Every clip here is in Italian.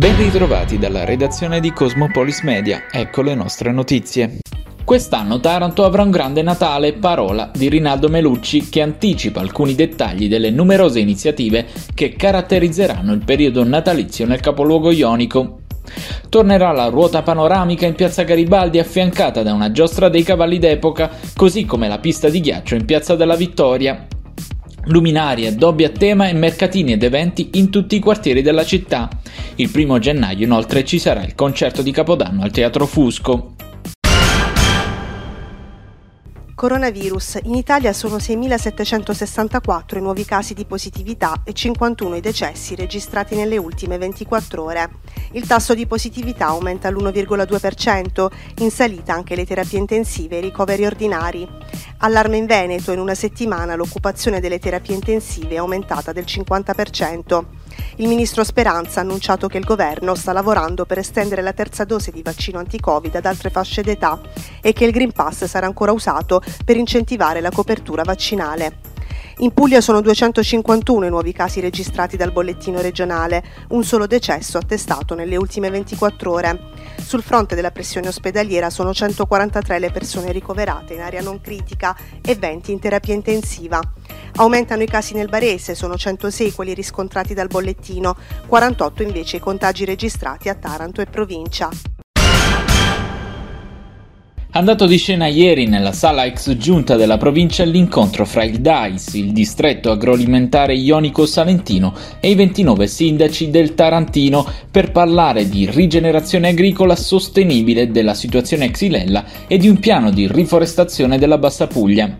Ben ritrovati dalla redazione di Cosmopolis Media, ecco le nostre notizie. Quest'anno Taranto avrà un grande Natale, parola di Rinaldo Melucci, che anticipa alcuni dettagli delle numerose iniziative che caratterizzeranno il periodo natalizio nel capoluogo ionico. Tornerà la ruota panoramica in piazza Garibaldi affiancata da una giostra dei cavalli d'epoca, così come la pista di ghiaccio in piazza della Vittoria luminarie, dobbie a tema e mercatini ed eventi in tutti i quartieri della città. Il primo gennaio inoltre ci sarà il concerto di Capodanno al Teatro Fusco. Coronavirus. In Italia sono 6.764 i nuovi casi di positività e 51 i decessi registrati nelle ultime 24 ore. Il tasso di positività aumenta all'1,2%, in salita anche le terapie intensive e i ricoveri ordinari. Allarme in Veneto, in una settimana l'occupazione delle terapie intensive è aumentata del 50%. Il ministro Speranza ha annunciato che il governo sta lavorando per estendere la terza dose di vaccino anti-Covid ad altre fasce d'età e che il Green Pass sarà ancora usato per incentivare la copertura vaccinale. In Puglia sono 251 i nuovi casi registrati dal bollettino regionale, un solo decesso attestato nelle ultime 24 ore. Sul fronte della pressione ospedaliera sono 143 le persone ricoverate in area non critica e 20 in terapia intensiva. Aumentano i casi nel Barese, sono 106 quelli riscontrati dal bollettino, 48 invece i contagi registrati a Taranto e provincia. Andato di scena ieri nella sala ex giunta della provincia l'incontro fra il DAIS, il distretto agroalimentare ionico-salentino, e i 29 sindaci del Tarantino per parlare di rigenerazione agricola sostenibile della situazione xylella e di un piano di riforestazione della Bassa Puglia.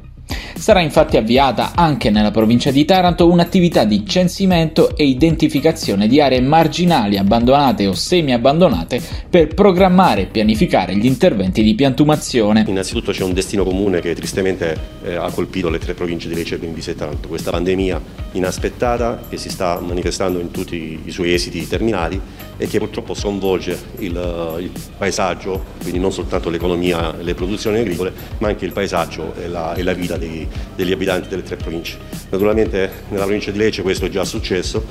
Sarà infatti avviata anche nella provincia di Taranto un'attività di censimento e identificazione di aree marginali abbandonate o semi-abbandonate per programmare e pianificare gli interventi di piantumazione. Innanzitutto c'è un destino comune che tristemente eh, ha colpito le tre province di Lecce, Brindisi e Taranto, questa pandemia inaspettata che si sta manifestando in tutti i suoi esiti terminali e che purtroppo sconvolge il, il paesaggio, quindi non soltanto l'economia e le produzioni agricole, ma anche il paesaggio e la, e la vita dei, degli abitanti delle tre province. Naturalmente nella provincia di Lecce questo è già successo,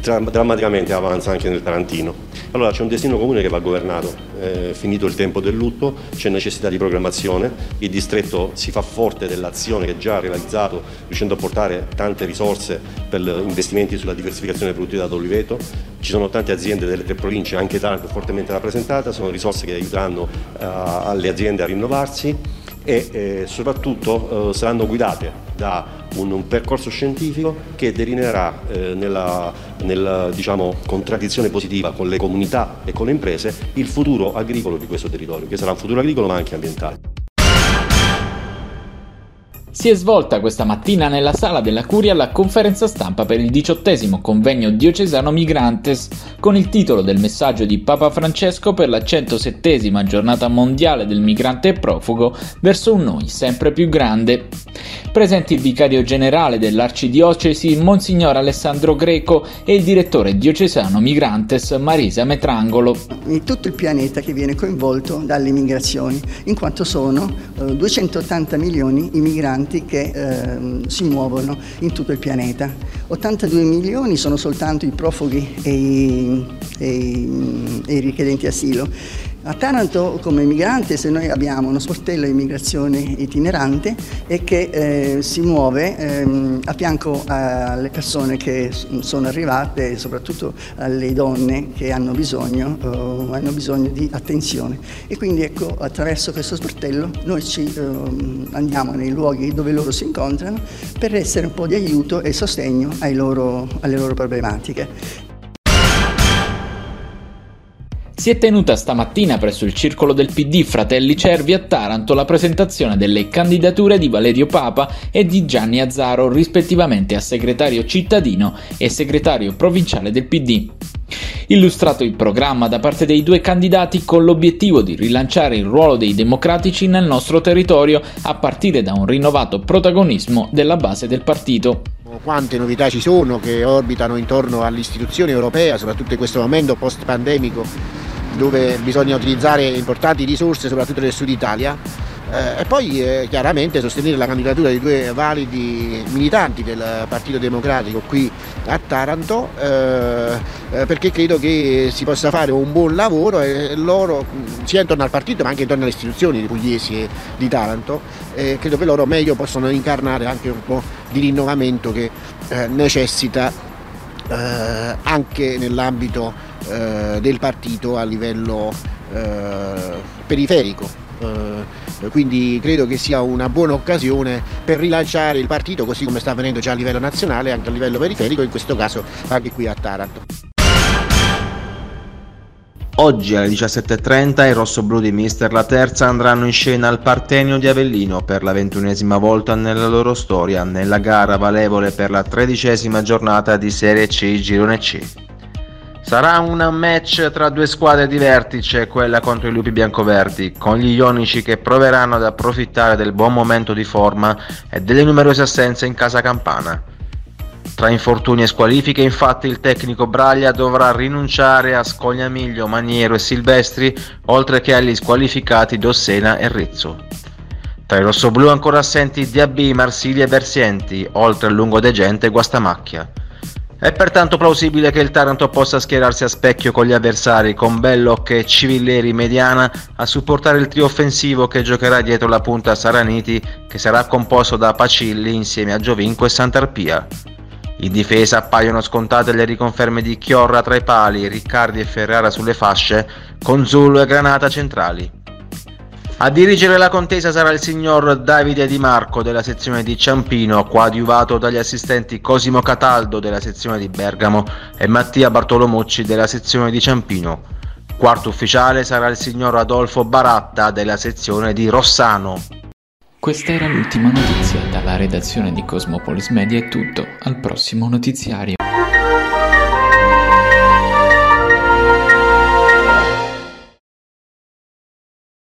drammaticamente avanza anche nel Tarantino. Allora c'è un destino comune che va governato, è finito il tempo del lutto, c'è necessità di programmazione, il distretto si fa forte dell'azione che già ha realizzato riuscendo a portare tante risorse per investimenti sulla diversificazione produttiva d'oliveto, ci sono tante aziende delle tre province, anche Taranto fortemente rappresentata, sono risorse che aiuteranno uh, alle aziende a rinnovarsi e eh, soprattutto eh, saranno guidate da un, un, percorso scientifico che delineerà eh, nella, nella diciamo, contraddizione positiva con le comunità e con le imprese il futuro agricolo di questo territorio, che sarà un futuro agricolo ma anche ambientale. Si è svolta questa mattina nella sala della Curia la conferenza stampa per il diciottesimo convegno diocesano Migrantes con il titolo del messaggio di Papa Francesco per la 107 giornata mondiale del migrante e profugo verso un noi sempre più grande. Presenti il vicario generale dell'arcidiocesi Monsignor Alessandro Greco e il direttore diocesano Migrantes Marisa Metrangolo. È tutto il pianeta che viene coinvolto dalle migrazioni, in quanto sono eh, 280 milioni i migranti migranti che eh, si muovono in tutto il pianeta. 82 milioni sono soltanto i profughi e i, e e i richiedenti asilo a Taranto come migrante se noi abbiamo uno sportello di immigrazione itinerante e che eh, si muove ehm, a fianco alle persone che sono arrivate, soprattutto alle donne che hanno bisogno, eh, hanno bisogno di attenzione. E quindi ecco, attraverso questo sportello noi ci eh, andiamo nei luoghi dove loro si incontrano per essere un po' di aiuto e sostegno loro, alle loro problematiche. Si è tenuta stamattina presso il circolo del PD Fratelli Cervi a Taranto la presentazione delle candidature di Valerio Papa e di Gianni Azzaro, rispettivamente a segretario cittadino e segretario provinciale del PD. Illustrato il programma da parte dei due candidati con l'obiettivo di rilanciare il ruolo dei democratici nel nostro territorio a partire da un rinnovato protagonismo della base del partito quante novità ci sono che orbitano intorno all'istituzione europea, soprattutto in questo momento post-pandemico dove bisogna utilizzare importanti risorse soprattutto nel sud Italia. Eh, e poi eh, chiaramente sostenere la candidatura di due validi militanti del Partito Democratico qui a Taranto eh, eh perché credo che si possa fare un buon lavoro e loro sia intorno al partito ma anche intorno alle istituzioni pugliesi e di Taranto credo che loro meglio possano incarnare anche un po' di rinnovamento che eh, necessita eh, anche nell'ambito del partito a livello periferico. Eh, quindi credo che sia una buona occasione per rilanciare il partito così come sta avvenendo già a livello nazionale anche a livello periferico, in questo caso anche qui a Taranto. Oggi alle 17.30 i rossoblù di Mister La Terza andranno in scena al Partenio di Avellino per la ventunesima volta nella loro storia nella gara valevole per la tredicesima giornata di Serie C Girone C. Sarà un match tra due squadre di vertice, quella contro i lupi biancoverdi, con gli ionici che proveranno ad approfittare del buon momento di forma e delle numerose assenze in casa campana. Tra infortuni e squalifiche, infatti, il tecnico Braglia dovrà rinunciare a Scognamiglio, Maniero e Silvestri, oltre che agli squalificati Dossena e Rizzo. Tra i rossoblù ancora assenti Diabì, Marsiglia e Versienti, oltre al lungo degente Guastamacchia. È pertanto plausibile che il Taranto possa schierarsi a specchio con gli avversari, con Belloc e Civilleri mediana a supportare il trio offensivo che giocherà dietro la punta Saraniti, che sarà composto da Pacilli insieme a Giovinco e Sant'Arpia. In difesa appaiono scontate le riconferme di Chiorra tra i pali, Riccardi e Ferrara sulle fasce, con Zullo e Granata centrali. A dirigere la contesa sarà il signor Davide Di Marco della sezione di Ciampino, coadiuvato dagli assistenti Cosimo Cataldo della sezione di Bergamo e Mattia Bartolomucci della sezione di Ciampino. Quarto ufficiale sarà il signor Adolfo Baratta della sezione di Rossano. Questa era l'ultima notizia. Dalla redazione di Cosmopolis Media è tutto. Al prossimo notiziario.